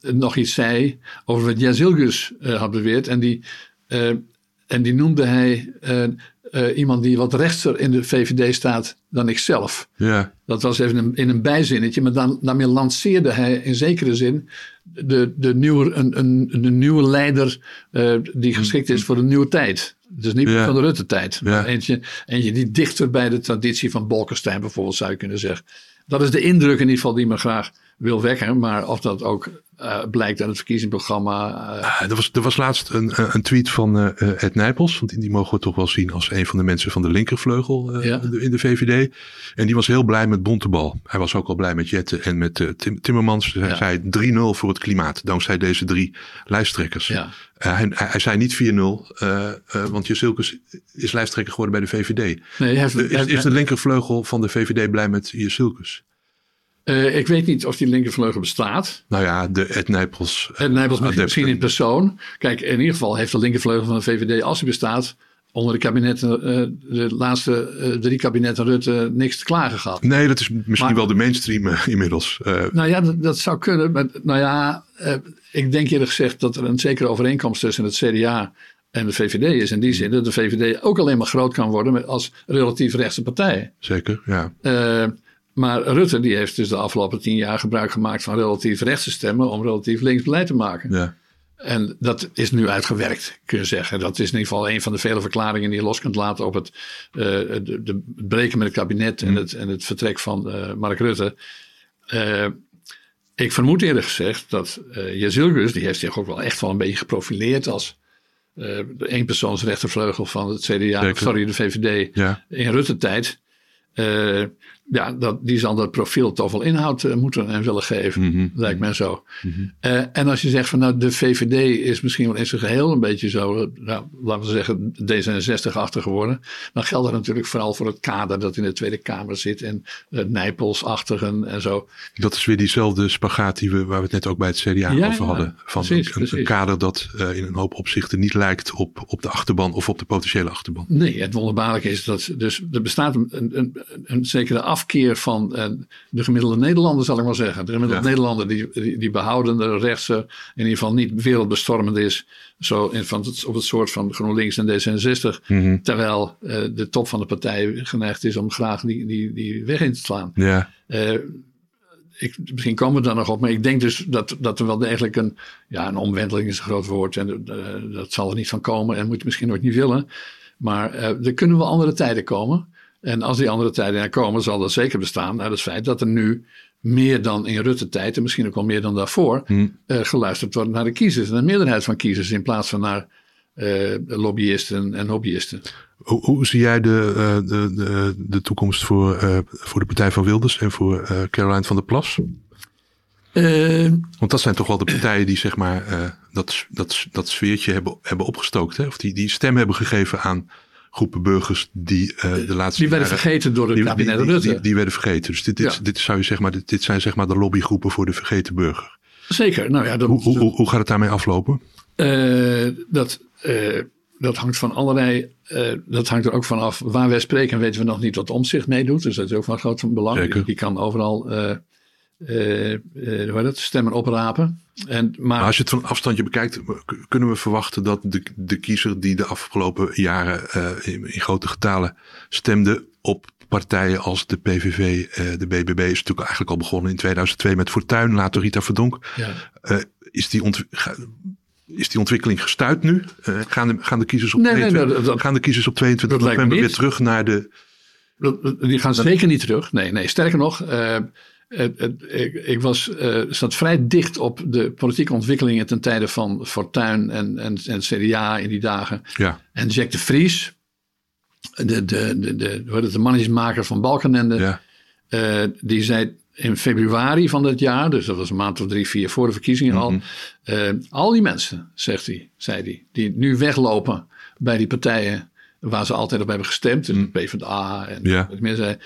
nog iets zei over wat Jazilgus had beweerd. En die uh, en die noemde hij eh, eh, iemand die wat rechter in de VVD staat dan ikzelf. Ja. Dat was even een, in een bijzinnetje, maar dan, daarmee lanceerde hij in zekere zin de, de, nieuwe, een, een, een nieuwe leider uh, die geschikt is voor de nieuwe tijd. Dus niet Ja. van de Rutte-tijd. Ja. Eentje, eentje die dichter bij de traditie van Bolkestein bijvoorbeeld zou je kunnen zeggen. Dat is de indruk in ieder geval die men graag wil wekken. Maar of dat ook eh, blijkt uit het verkiezingsprogramma. eh, Ah, er, was, er was laatst een, een tweet van eh, Ed Nijpels. Want die, die mogen we toch wel zien als een van de mensen van de linkervleugel Ja. in de VVD. En die was heel blij met Bontebal. Hij was ook al blij met Jette en met Tim, Timmermans. Hij Ja. zei 3-0 voor het klimaat. Dankzij deze drie lijsttrekkers. ja. Hij, hij, zei niet 4-0. eh, eh, want Jesilkus is lijsttrekker geworden bij de VVD. Nee, heeft, is, de linkervleugel van de VVD blij met Jesilkus? Eh, ik weet niet of die linkervleugel bestaat. Nou ja, de Ed Nijpels. eh, En Nijpels adepten. misschien in persoon. Kijk, in ieder geval heeft de linkervleugel van de VVD, als hij bestaat, onder de kabinetten, eh, de laatste drie kabinetten Rutte, niks te klagen gehad. Nee, dat is misschien Maar- wel de mainstream inmiddels. Nou ja, dat, dat zou kunnen. Maar, nou ja, ik denk eerlijk gezegd dat er een zekere overeenkomst tussen het CDA en de VVD is. In die zin dat de VVD ook alleen maar groot kan worden met- als relatief rechtse partij. zeker, ja. Maar Rutte die heeft dus de afgelopen tien jaar gebruik gemaakt van relatief rechtse stemmen om relatief links beleid te maken. ja. En dat is nu uitgewerkt, kun je zeggen. Dat is in ieder geval een van de vele verklaringen die je los kunt laten op het, eh, de, de, het breken met het kabinet en, het, en het vertrek van eh, Mark Rutte. Eh, ik vermoed eerlijk gezegd dat eh Jezilgus, die heeft zich ook wel echt wel een beetje geprofileerd als de eenpersoonsrechtervleugel van het CDA, Zeker. sorry, de VVD Ja. in Rutte-tijd. Ja, dat, die zal dat profiel toch wel inhoud eh, moeten en willen geven, Mhm. lijkt mij zo. Eh, en als je zegt van nou, de VVD is misschien wel in zijn geheel een beetje zo, eh, nou, laten we zeggen, D66-achtig geworden. Dan geldt dat natuurlijk vooral voor het kader dat in de Tweede Kamer zit en uh, Nijpels-achtigen en zo. Dat is weer diezelfde spagaat die we, waar we het net ook bij het CDA Ja, over ja, hadden. Van precies, een, kader dat in een hoop opzichten niet lijkt op, op de achterban of op de potentiële achterban. Nee, het wonderbaarlijke is dat dus er bestaat een, een, een, een zekere afkeer van eh, de gemiddelde Nederlander, zal ik maar zeggen. De gemiddelde Ja. Nederlander die, die, die behoudende, rechtse, in ieder geval niet wereldbestormend is. Zo in, van het, op het soort van GroenLinks en D66. Mhm. Terwijl eh, de top van de partij geneigd is om graag die, die, die weg in te slaan. Ja, Eh, ik, misschien komen we daar nog op, maar ik denk dus dat, dat er wel degelijk een, ja, een omwenteling is een groot woord. En dat zal er niet van komen en moet je misschien ook niet willen. Maar er kunnen wel andere tijden komen. En als die andere tijden er komen, zal dat zeker bestaan uit het feit dat er nu meer dan in Rutte-tijd, en misschien ook wel meer dan daarvoor, Hm. eh, geluisterd wordt naar de kiezers. En een meerderheid van kiezers in plaats van naar eh, lobbyisten en hobbyisten. Hoe, hoe zie jij de, eh, de, de, de toekomst voor, eh, voor de Partij van Wilders en voor eh, Caroline van der Plas? Want dat zijn toch wel de partijen die zeg maar eh, dat, dat, dat sfeertje hebben, hebben opgestookt. Hè? Of die, die stem hebben gegeven aan groepen burgers die eh, de laatste die werden jaren- vergeten door het die, kabinet die, Rutte. die, die werden vergeten. Dus dit, dit, Ja. dit, zou je zeg maar, dit, dit zijn zeg maar de lobbygroepen voor de vergeten burger. Zeker. Nou ja, dat, Hoe, hoe, hoe, hoe gaat het daarmee aflopen? Eh, dat, eh, dat hangt van allerlei. dat hangt er ook van af. Waar wij spreken weten we nog niet wat omzicht meedoet. Dus dat is ook van groot belang. Die, die kan overal hoe heet het, stemmen oprapen. En, maar, Maar als je het van afstandje bekijkt, kunnen we verwachten dat de, de kiezer die de afgelopen jaren eh, in, in grote getalen stemde op partijen als de PVV, eh, de BBB, is natuurlijk eigenlijk al begonnen in 2002 met Fortuyn, later Rita Verdonk. ja. Eh, is, die is die ontwikkeling gestuurd nu? Eh, gaan, de, gaan, de kiezers op Nee, nee, 22, dat- dat- gaan de kiezers op 22 dat lijkt me november weer terug naar de... Dat- dat- Die gaan zeker niet terug. Nee, nee. sterker nog, eh, ik, ik was, eh, zat vrij dicht op de politieke ontwikkelingen ten tijde van Fortuyn en, en, en CDA in die dagen. Ja, En Jack de Vries, de, de, de, de, de mannetjesmaker van Balkenende, ja, eh, die zei in februari van dat jaar, dus dat was een maand of drie, vier voor de verkiezingen al. Mhm. eh, al die mensen, zegt hij, zei hij, die nu weglopen bij die partijen waar ze altijd op hebben gestemd, dus de PvdA en Mhm. Ja. wat meer zei,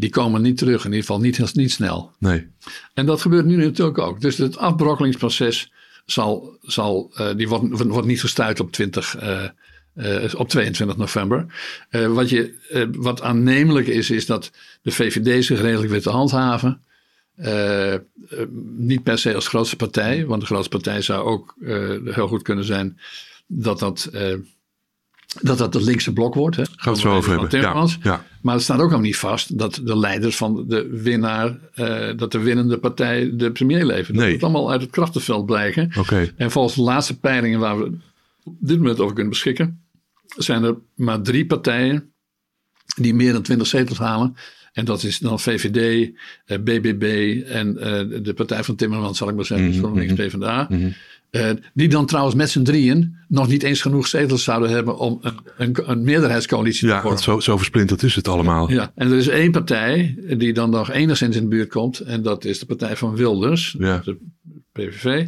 die komen niet terug, in ieder geval niet, niet snel. nee. En dat gebeurt nu natuurlijk ook. Dus het afbrokkelingsproces zal, zal, eh, die wordt, wordt niet gestuurd op 20, eh, eh, op 22 november. Wat, je, wat aannemelijk is, is dat de VVD zich redelijk weet te handhaven. Niet per se als grootste partij, want de grootste partij zou ook heel goed kunnen zijn dat dat dat dat het linkse blok wordt. Hè, Gaan we het zo over hebben. Ja, ja. Maar het staat ook nog niet vast dat de leiders van de winnaar, uh, dat de winnende partij de premier levert. Nee. Dat moet allemaal uit het krachtenveld blijken. Oké. En volgens de laatste peilingen waar we op dit moment over kunnen beschikken, zijn er maar drie partijen die meer dan 20 zetels halen. En dat is dan VVD, eh, BBB en uh, de partij van Timmermans, zal ik maar zeggen, mm -hmm. GroenLinks PvdA. Mm -hmm. Uh, die dan trouwens met z'n drieën nog niet eens genoeg zetels zouden hebben om een, een, een meerderheidscoalitie ja, te vormen. Zo, zo versplinterd is het allemaal. Ja, en er is één partij die dan nog enigszins in de buurt komt. En dat is de partij van Wilders, ja. de PVV.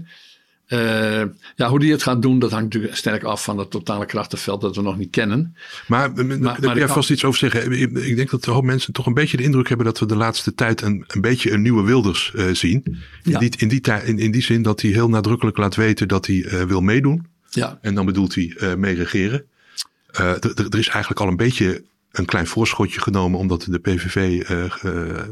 Uh, ja, hoe die het gaat doen, dat hangt natuurlijk sterk af van het totale krachtenveld dat we nog niet kennen. Maar, maar, maar daar vast iets over zeggen. Ik denk dat de hoop mensen toch een beetje de indruk hebben dat we de laatste tijd een, een beetje een nieuwe Wilders uh, zien. Ja. In, die, in, die, in, in die zin dat hij heel nadrukkelijk laat weten dat hij uh, wil meedoen. Ja. En dan bedoelt hij mee regeren. er is eigenlijk al een beetje een klein voorschotje genomen omdat de PVV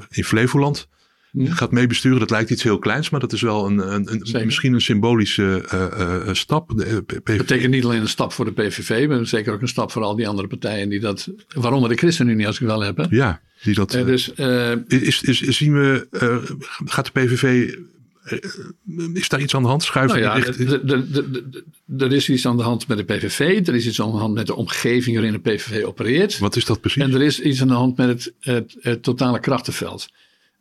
in Flevoland gaat meebesturen. Dat lijkt iets heel kleins, maar dat is wel een, een, een misschien een symbolische uh, uh, stap. Dat betekent niet alleen een stap voor de PVV, maar zeker ook een stap voor al die andere partijen die dat, waaronder de ChristenUnie als ik wel heb. Hè? Ja, die dat. Dus, is, is, is, zien we, gaat de PVV is daar iets aan de hand? Schuiven nou ja, er is iets aan de hand met de PVV. Er is iets aan de hand met de omgeving waarin de PVV opereert. Wat is dat precies? En er is iets aan de hand met het, het, het totale krachtenveld.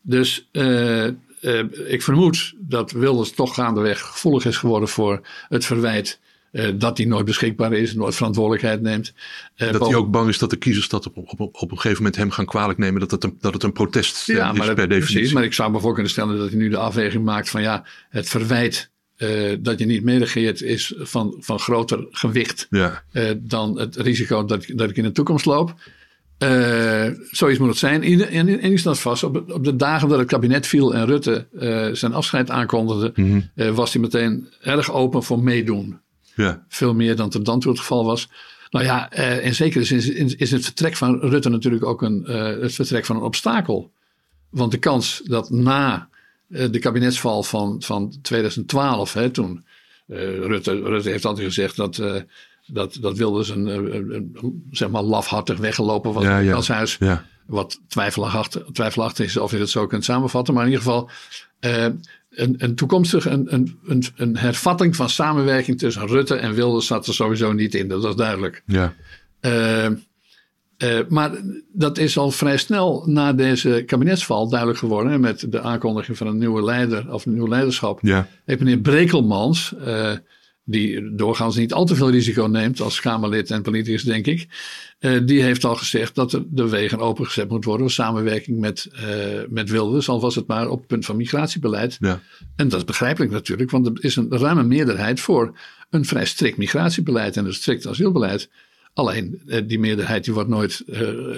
Dus uh, uh, ik vermoed dat Wilders toch gaandeweg gevoelig is geworden voor het verwijt uh, dat hij nooit beschikbaar is, nooit verantwoordelijkheid neemt. dat hij ook bang is dat de kiezers dat op, op, op, een gegeven moment hem gaan kwalijk nemen, dat het een, dat het een protest ja, is maar dat, per definitie. Precies, maar ik zou me voor kunnen stellen dat hij nu de afweging maakt van ja, het verwijt dat je niet meeregeert is van, van groter gewicht ja. dan het risico dat, dat ik in de toekomst loop. Uh, zoiets moet het zijn. En in staat vast. Op, op, de dagen dat het kabinet viel en Rutte uh, zijn afscheid aankondigde, mm -hmm. uh, was hij meteen erg open voor meedoen. Ja. Veel meer dan tot dan toe het geval was. Nou ja, in zekere zin is het vertrek van Rutte natuurlijk ook een, het vertrek van een obstakel. Want de kans dat na de kabinetsval van, van 2012, hè, toen Rutte, Rutte heeft altijd gezegd dat dat, dat wilde ze een, een, een, zeg maar lafhartig weggelopen was ja, in het. Ja. Wat twijfelachtig, twijfelachtig is of je het zo kunt samenvatten. Maar in ieder geval uh, een, een toekomstig een, een, een, hervatting van samenwerking tussen Rutte en Wilders zat er sowieso niet in. Dat was duidelijk. Ja. Uh, uh, maar dat is al vrij snel na deze kabinetsval duidelijk geworden. Met de aankondiging van een nieuwe leider of een nieuw leiderschap. Ja. Heeft meneer Brekelmans die doorgaans niet al te veel risico neemt als Kamerlid en politicus, denk ik. Uh, die heeft al gezegd dat er de wegen opengezet moet worden. Samenwerking met, uh, met Wilders, al was het maar op het punt van migratiebeleid. Ja. En dat is begrijpelijk natuurlijk, want er is een ruime meerderheid voor een vrij strikt migratiebeleid en een strikt asielbeleid. Alleen uh, die meerderheid die wordt nooit,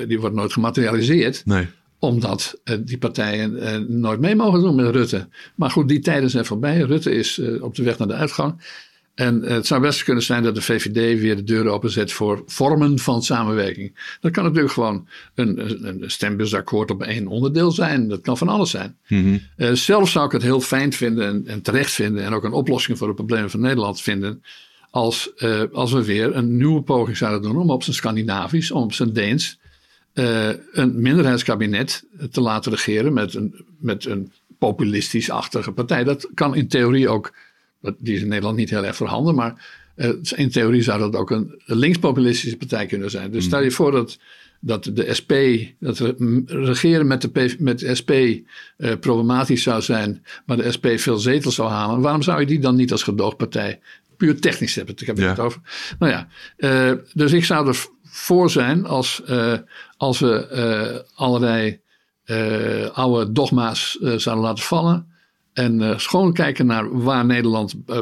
die wordt nooit gematerialiseerd. Nee omdat uh, die partijen uh, nooit mee mogen doen met Rutte. Maar goed, die tijden zijn voorbij. Rutte is uh, op de weg naar de uitgang. En het zou best kunnen zijn dat de VVD weer de deuren openzet voor vormen van samenwerking. Dat kan natuurlijk gewoon een, een stembusakkoord op één onderdeel zijn. Dat kan van alles zijn. Mm -hmm. uh, zelf zou ik het heel fijn vinden en, en, terecht vinden. En ook een oplossing voor de problemen van Nederland vinden. Als, uh, als we weer een nieuwe poging zouden doen om op zijn Scandinavisch, om op zijn Deens. Uh, een minderheidskabinet te laten regeren met een, met een populistisch-achtige partij. Dat kan in theorie ook die is in Nederland niet heel erg voorhanden, maar uh, in theorie zou dat ook een linkspopulistische partij kunnen zijn. Dus stel je voor dat, dat de SP, dat regeren met de, P, met de SP uh, problematisch zou zijn, maar de SP veel zetels zou halen. Waarom zou je die dan niet als gedoogpartij puur technisch hebben? Ik heb het ja. over. Nou ja, uh, dus ik zou ervoor zijn als, als we allerlei oude dogma's zouden laten vallen. En uh, schoon kijken naar waar Nederland uh,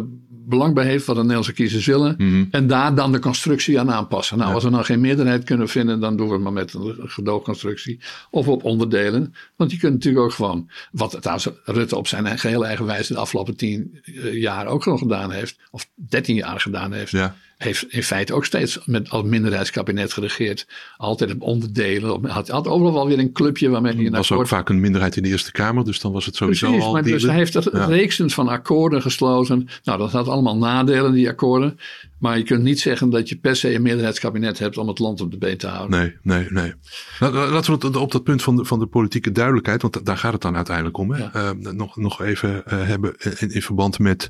belang bij heeft, wat de Nederlandse kiezers willen. Mm -hmm. En daar dan de constructie aan aanpassen. Nou, Ja. als we nou geen meerderheid kunnen vinden, dan doen we het maar met een gedoogconstructie. Of op onderdelen. Want je kunt natuurlijk ook gewoon, wat trouwens Rutte op zijn gehele eigen wijze de afgelopen tien uh, jaar ook gewoon gedaan heeft. Of dertien jaar gedaan heeft. Ja. Heeft in feite ook steeds met als minderheidskabinet geregeerd. Altijd op onderdelen. Had, had overal wel weer een clubje waarmee hij Er was ook vaak een minderheid in de Eerste Kamer, dus dan was het sowieso Precies, al... maar dus hij heeft er Ja. reeksen van akkoorden gesloten. Nou, dat had allemaal nadelen, die akkoorden. Maar je kunt niet zeggen dat je per se een meerderheidskabinet hebt om het land op de been te houden. Nee, nee, nee. Nou, laten we het op dat punt van de, van de politieke duidelijkheid, want daar gaat het dan uiteindelijk om. Hè? Ja. Eh, nog, nog even eh, hebben in, in verband met,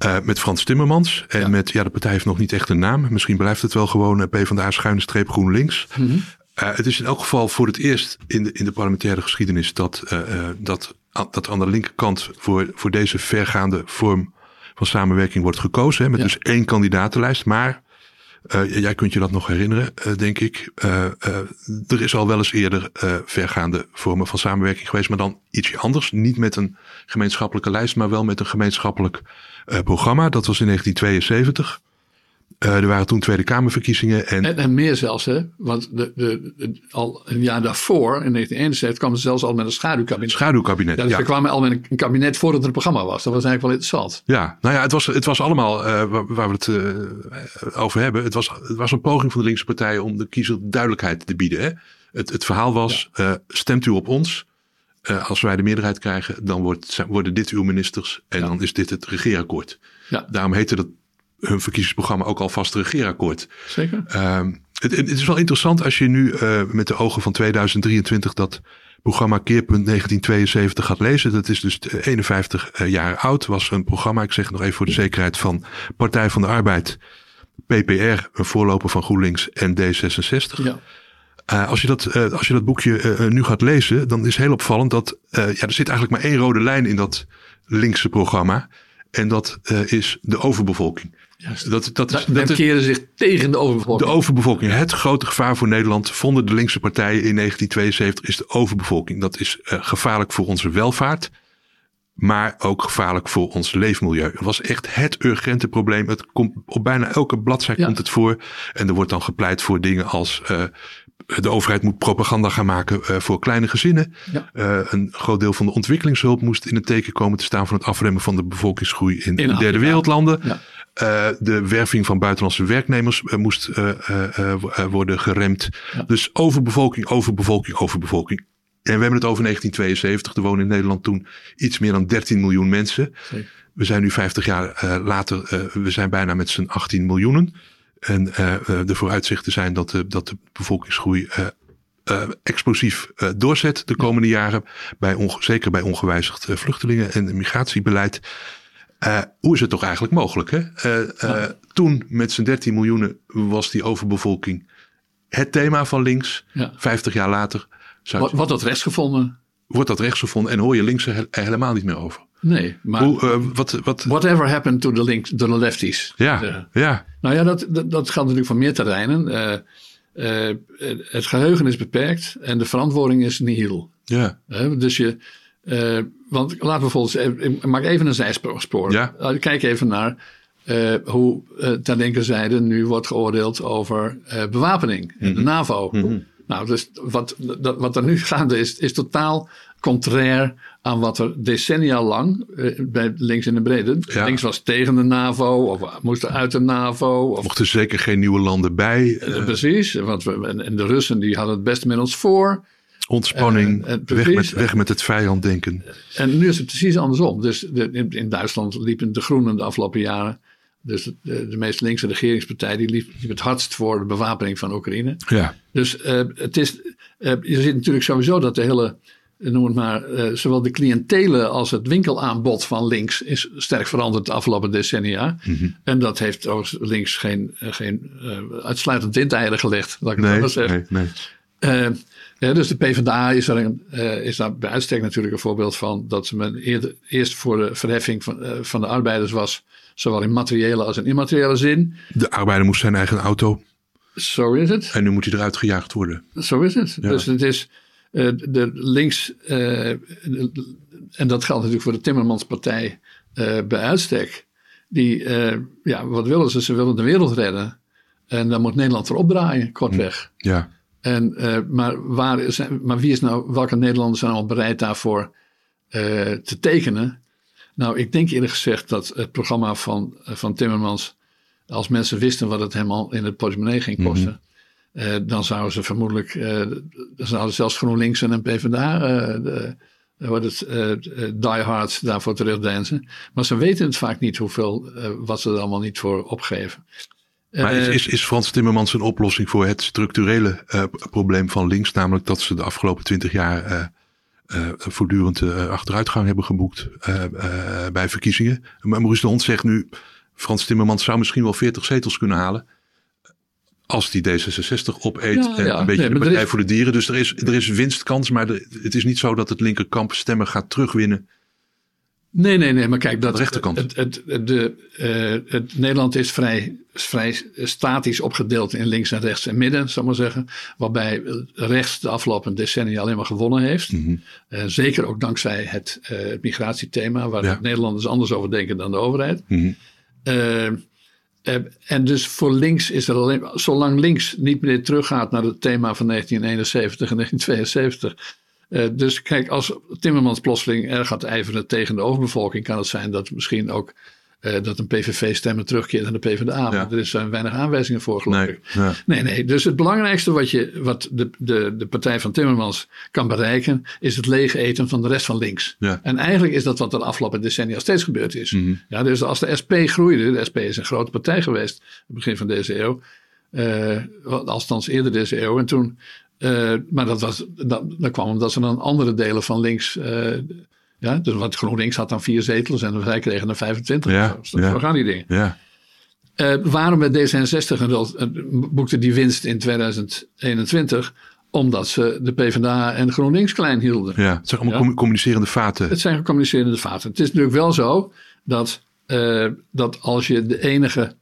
eh, met Frans Timmermans. En Ja. met, ja, de partij heeft nog niet echt een naam. Misschien blijft het wel gewoon eh, PvdA schuine streep GroenLinks. Mhm. Eh, het is in elk geval voor het eerst in de, in de parlementaire geschiedenis dat, dat, dat aan de linkerkant voor, voor deze vergaande vorm van samenwerking wordt gekozen. Hè, met Ja. dus één kandidatenlijst. Maar jij kunt je dat nog herinneren, denk ik. Er is al wel eens eerder vergaande vormen van samenwerking geweest, maar dan ietsje anders. Niet met een gemeenschappelijke lijst, maar wel met een gemeenschappelijk programma. Dat was in 1972. Eh, er waren toen Tweede Kamerverkiezingen. En, En, en meer zelfs, hè? Want de, de, de- al een jaar daarvoor, in 1971, kwam ze zelfs al met een schaduwkabinet. schaduwkabinet. Ja, dus ja. we kwamen al met een, kabinet voordat er een programma was. Dat was eigenlijk wel interessant. Ja, nou ja, het was, het was allemaal eh, waar, waar we het eh, over hebben. Het was, het was een poging van de linkse partijen om de kiezer duidelijkheid te bieden. Hè? Het, het verhaal was, eh, stemt u op ons. Eh, als wij de meerderheid krijgen, dan wordt, worden dit uw ministers. En Ja. dan is dit het regeerakkoord. Ja. Daarom heette dat hun verkiezingsprogramma ook alvast regeerakkoord. Zeker? Ehm, het, het is wel interessant als je nu eh, met de ogen van 2023 dat programma Keerpunt 1972 gaat lezen. Dat is dus eh, 51 eh, jaar oud. Was een programma, ik zeg het nog even voor de zekerheid, van Partij van de Arbeid, PPR, een voorloper van GroenLinks en D66. Ja. Eh, als, je dat, eh, als je dat boekje eh, nu gaat lezen, dan is heel opvallend dat ja, er zit eigenlijk maar één rode lijn in dat linkse programma. En dat is de overbevolking. Juist. Dat, dat is, dat keren zich tegen de de overbevolking. overbevolking. Het grote gevaar voor Nederland vonden de linkse partijen in 1972 is de overbevolking. Dat is gevaarlijk voor onze welvaart, maar ook gevaarlijk voor ons leefmilieu. Het was echt het urgente probleem. Het komt, op bijna elke bladzij Ja. komt het voor. En er wordt dan gepleit voor dingen als de overheid moet propaganda gaan maken eh, voor kleine gezinnen. Ja. Eh, een groot deel van de ontwikkelingshulp moest in het teken komen te staan van het afremmen van de bevolkingsgroei in, In derde wereldlanden. Ja. Eh, de werving van buitenlandse werknemers moest worden geremd. Ja. Dus overbevolking, overbevolking, overbevolking. En we hebben het over 1972. Er wonen in Nederland toen iets meer dan 13 miljoen mensen. Zeker. We zijn nu 50 jaar later, we zijn bijna met z'n 18 miljoenen. En eh, eh, de vooruitzichten zijn dat de, dat de bevolkingsgroei eh, explosief doorzet de komende jaren. Bij zeker bij ongewijzigd vluchtelingen- en migratiebeleid. Hoe is het toch eigenlijk mogelijk? Hè? Toen met z'n 13 miljoenen was die overbevolking het thema van links. Ja. 50 jaar later wat dat rechtsgevonden? wordt dat rechtsgevonden en hoor je links er helemaal niet meer over. Nee, maar Hoe, eh, wat, wat, whatever happened to the, links, to the lefties? ja, Eh, ja, Nou ja, dat, dat, dat geldt natuurlijk voor meer terreinen. Eh, het geheugen is beperkt en de verantwoording is nihil. ja, dus je, want laten we bijvoorbeeld, ik maak even een zijspoor. Ja. Kijk even naar hoe eh ter linkerzijde nu wordt geoordeeld over bewapening in de NAVO. Nou, dus wat, dat, wat er nu [LAUGHS] gaande is, is totaal contrair aan wat er decennia lang eh, bij links in de brede. Ja. Links was tegen de NAVO of moesten uit de NAVO. Of, mochten zeker geen nieuwe landen bij. eh, eh, precies, want we, en, en de Russen die hadden het beste met ons voor. ontspanning, weg, met, weg met het vijanddenken. En nu is het precies andersom. Dus de, in, in Duitsland liepen de Groenen de afgelopen jaren. Dus de, de, de meest linkse regeringspartij die liep, liep het hardst voor de bewapening van Oekraïne. Ja, Dus eh, het is, je ziet natuurlijk sowieso dat de hele, noem het maar, eh, zowel de cliëntelen als het winkelaanbod van links is sterk veranderd de afgelopen decennia. Mhm. En dat heeft overigens links geen, eh, geen eh, uitsluitend windeieren gelegd, laat ik nee, maar zeggen. nee, nee. Eh, ja, dus de PvdA is, er een, eh, is daar bij uitstek natuurlijk een voorbeeld van dat ze men eerder, eerst voor de verheffing van, eh, van de arbeiders was, zowel in materiële als in immateriële zin. De arbeider moest zijn eigen auto Zo is het. en nu moet hij eruit gejaagd worden. Zo is het. Ja. Dus het is eh, de links, eh, en dat geldt natuurlijk voor de Timmermanspartij eh bij uitstek. Die, eh, ja, wat willen ze? Ze willen de wereld redden. En dan moet Nederland erop draaien, kortweg. Ja, En, eh, maar, waar zijn, maar wie is nou, welke Nederlanders zijn al bereid daarvoor eh, te tekenen? Nou, ik denk eerlijk gezegd dat het programma van, eh, van Timmermans als mensen wisten wat het helemaal in het portemonnee ging kosten. Dan zouden ze vermoedelijk, dan zouden zelfs GroenLinks en een PvdA de, wordt het uh, diehards daarvoor terugdensen. Maar ze weten het vaak niet hoeveel, uh, wat ze er allemaal niet voor opgeven. Maar is, is, is Frans Timmermans een oplossing voor het structurele uh, probleem van links? Namelijk dat ze de afgelopen twintig jaar voortdurend achteruitgang hebben geboekt bij verkiezingen. Maar Maurice de Hond zegt nu, Frans Timmermans zou misschien wel 40 zetels kunnen halen als die D66 opeet ja, en ja. een beetje nee, de Partij voor de Dieren. Dus er is, er is winstkans, maar de, het is niet zo dat het linkerkamp stemmen gaat terugwinnen. Nee, nee, nee, maar kijk, dat, de rechterkant. Het, het, de, uh, het, Nederland is vrij, vrij statisch opgedeeld in links en rechts en midden, zal ik maar zeggen. Waarbij rechts de afgelopen decennia alleen maar gewonnen heeft. Mm -hmm. uh, zeker ook dankzij het, uh, migratiethema, waar ja. Nederlanders anders over denken dan de overheid. Mm -hmm. Uh, en dus voor links is er alleen, zolang links niet meer teruggaat naar het thema van 1971 en 1972. Uh, dus kijk, als Timmermans plotseling erg gaat ijveren tegen de overbevolking, kan het zijn dat misschien ook uh, dat een PVV-stemmer terugkeert naar de PvdA. Ja. er is zijn weinig aanwijzingen voor, geloof nee, ik. Ja. Nee, nee. Dus het belangrijkste wat, je, wat de, de, de partij van Timmermans kan bereiken, is het lege eten van de rest van links. Ja. En eigenlijk is dat wat er de afgelopen decennia steeds gebeurd is. Mm -hmm. ja, dus als de SP groeide, de SP is een grote partij geweest, het begin van deze eeuw, uh, althans eerder deze eeuw. En toen, uh, maar dat, was, dat, dat kwam omdat ze dan andere delen van links ja, dus wat GroenLinks had dan vier zetels en wij kregen er 25. Ja, zo ja. gaan die dingen. Ja. Uh, waarom met D66 boekte die winst in 2021? Omdat ze de PvdA en GroenLinks klein hielden. Ja, het zijn allemaal ja? communicerende vaten. Het zijn communicerende vaten. Het is natuurlijk wel zo dat, uh, dat als je de enige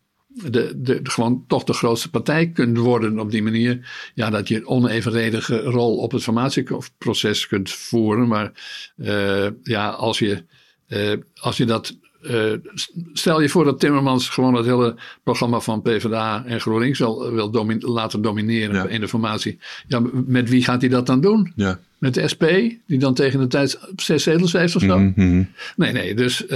de, de, gewoon toch de grootste partij kunt worden op die manier. Ja, dat je een onevenredige rol op het formatieproces kunt voeren. Maar uh, ja, als je, uh, als je dat. Uh, stel je voor dat Timmermans gewoon het hele programma van PvdA en GroenLinks wil, wil laten domineren ja. in de formatie. Ja, met wie gaat hij dat dan doen? Ja. Met de SP, die dan tegen de tijd zes zetels heeft of zo? Mm -hmm. Nee, nee. Dus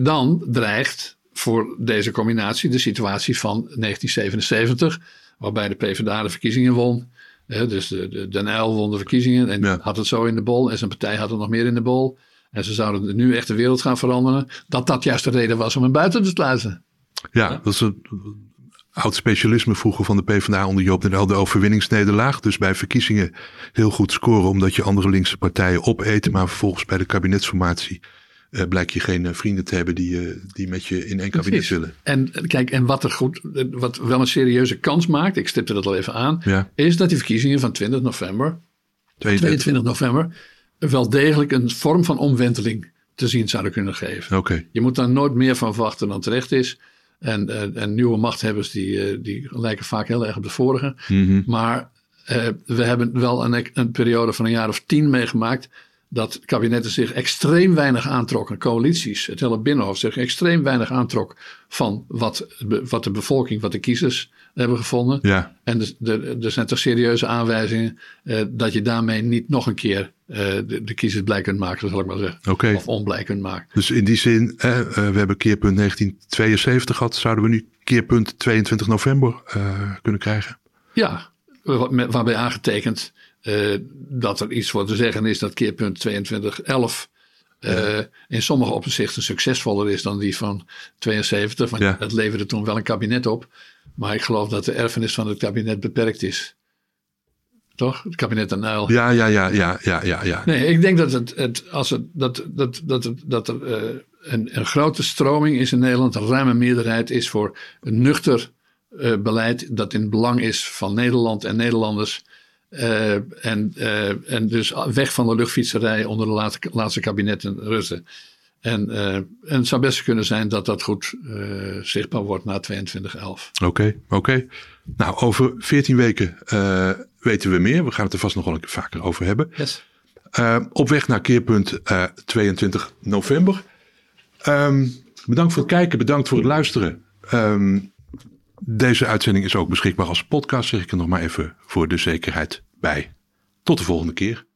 dan dreigt voor deze combinatie de situatie van 1977, waarbij de PvdA de verkiezingen won. dus de, de, Den Uyl won de verkiezingen en ja. had het zo in de bol. En zijn partij had het nog meer in de bol. En ze zouden nu echt de wereld gaan veranderen. Dat dat juist de reden was om hem buiten te sluiten. Ja, ja. dat is een oud specialisme vroeger van de PvdA onder Joop den Uyl. De overwinningsnederlaag. Dus bij verkiezingen heel goed scoren omdat je andere linkse partijen opeten. Maar vervolgens bij de kabinetsformatie uh, blijk je geen uh, vrienden te hebben die, uh, die met je in één kabinet willen. En kijk, en wat er goed, wat wel een serieuze kans maakt, ik stipte dat al even aan, ja. is dat die verkiezingen van 20 november, 22. 22 november, wel degelijk een vorm van omwenteling te zien zouden kunnen geven. Okay. Je moet daar nooit meer van verwachten dan terecht is. En, en nieuwe machthebbers die, die lijken vaak heel erg op de vorige. Mm -hmm. Maar we hebben wel een, een periode van een jaar of tien meegemaakt dat kabinetten zich extreem weinig aantrokken, coalities, het hele binnenhof zich extreem weinig aantrok van wat, wat de bevolking, wat de kiezers hebben gevonden. Ja. En er zijn toch serieuze aanwijzingen eh, dat je daarmee niet nog een keer eh, de, de, kiezers blij kunt maken, zal ik maar zeggen. Okay. Of onblij kunt maken. Dus in die zin, eh, we hebben keerpunt 1972 gehad, zouden we nu keerpunt 22 november eh, kunnen krijgen? Ja, waarbij aangetekend uh, dat er iets voor te zeggen is dat keerpunt 2211 uh, ja. in sommige opzichten succesvoller is dan die van 72. Want ja. het leverde toen wel een kabinet op. Maar ik geloof dat de erfenis van het kabinet beperkt is. Toch? Het kabinet aan Uil. Ja, ja, ja, ja, ja, ja, ja. Nee, ik denk dat, het, het, als het, dat, dat, dat, dat, dat er uh, een, een grote stroming is in Nederland, een ruime meerderheid is voor een nuchter uh, beleid dat in belang is van Nederland en Nederlanders. Uh, en, uh, en dus weg van de luchtfietserij onder de laatste, laatste kabinetten Rutte. En, uh, en het zou best kunnen zijn dat dat goed zichtbaar wordt na 2011. Oké, okay, oké. Okay. Nou, over 14 weken weten we meer. We gaan het er vast nog wel een keer vaker over hebben. Yes. op weg naar keerpunt 22 november. Um, bedankt voor het kijken, bedankt voor het luisteren. Um, deze uitzending is ook beschikbaar als podcast, zeg ik er nog maar even voor de zekerheid bij. Tot de volgende keer.